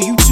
Oh,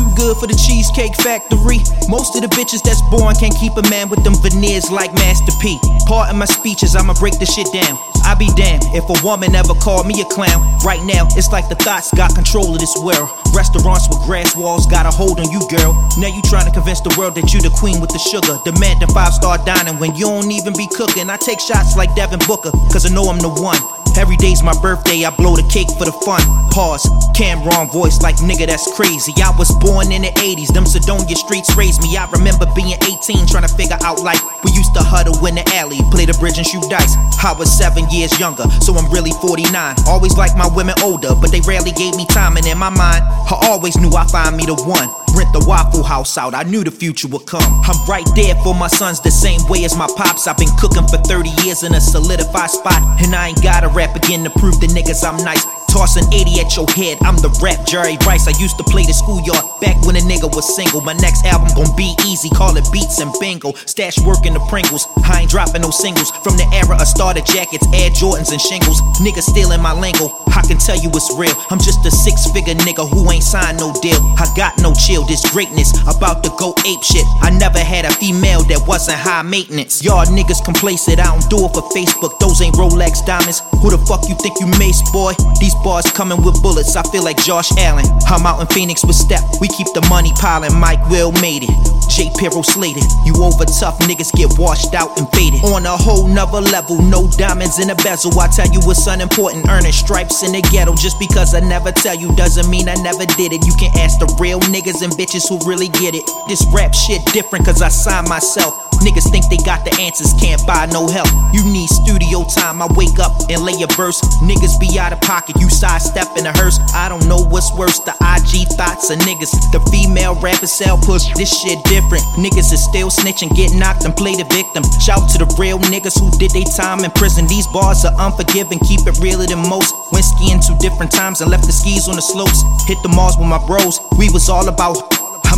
Cheesecake Factory. Most of the bitches that's born can't keep a man with them veneers like Master P. Part of my speeches, I'ma break the shit down. I'd be damned if a woman ever called me a clown. Right now, it's like the thoughts got control of this world. Restaurants with grass walls got a hold on you, girl. Now you trying to convince the world that you the queen with the sugar. Demanding five star dining when you don't even be cooking. I take shots like Devin Booker, cause I know I'm the one. Every day's my birthday, I blow the cake for the fun. Pause, Cam'ron voice like nigga, that's crazy. I was born in the 80s, them Sedonia streets raised me. I remember being 18, trying to figure out life. We used to huddle in the alley, play the bridge and shoot dice. I was seven years younger, so I'm really 49. Always like my women older, but they rarely gave me time. And in my mind, I always knew I'd find me the one. Rent the Waffle House out, I knew the future would come. I'm right there for my sons the same way as my pops. I've been cooking for 30 years in a solidified spot, and I ain't gotta rap again to prove the niggas I'm nice. Tossing 80 at your head, I'm the rap Jerry Rice. I used to play the schoolyard back when a nigga was single. My next album gon' be easy, call it Beats and Bingo. Stash work in the Pringles, I ain't dropping no singles. From the era of starter jackets, Air Jordans and shingles. Niggas stealing my lingo, I can tell you it's real. I'm just a six figure nigga who ain't signed no deal. I got no chill, this greatness about to go ape shit. I never had a female that wasn't high maintenance. Y'all niggas complacent, I don't do it for Facebook. Those ain't Rolex diamonds. Who the fuck you think you mace, boy? These bars coming with bullets, I feel like Josh Allen. I'm out in Phoenix with Step, we keep the money piling. Mike Will made it. J. Pirro slated. You over tough niggas get washed out and faded. On a whole nother level, no diamonds in a bezel. I tell you it's unimportant, earning stripes in the ghetto. Just because I never tell you doesn't mean I never did it. You can ask the real niggas and bitches who really get it. This rap shit different cause I signed myself. Niggas think they got the answers, can't buy no help. You need studio time, I wake up and lay a verse. Niggas be out of pocket, you sidestep in a hearse. I don't know what's worse, the IG thoughts of niggas. The female rappers sell push, this shit different. Niggas is still snitching, get knocked and play the victim. Shout to the real niggas who did their time in prison. These bars are unforgiving, keep it realer than most. Went skiing two different times and left the skis on the slopes. Hit the malls with my bros, we was all about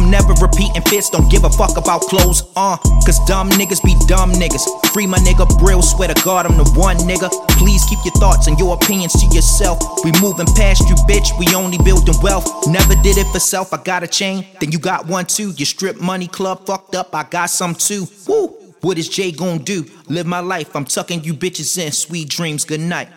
Never repeating fits, don't give a fuck about clothes, uh. Cause dumb niggas be dumb niggas. Free my nigga Brill, swear to God, I'm the one nigga. Please keep your thoughts and your opinions to yourself. We moving past you, bitch, we only building wealth. Never did it for self, I got a chain, then you got one too. Your strip money club fucked up, I got some too. Woo! What is Jay gonna do? Live my life, I'm tucking you bitches in. Sweet dreams. Good night.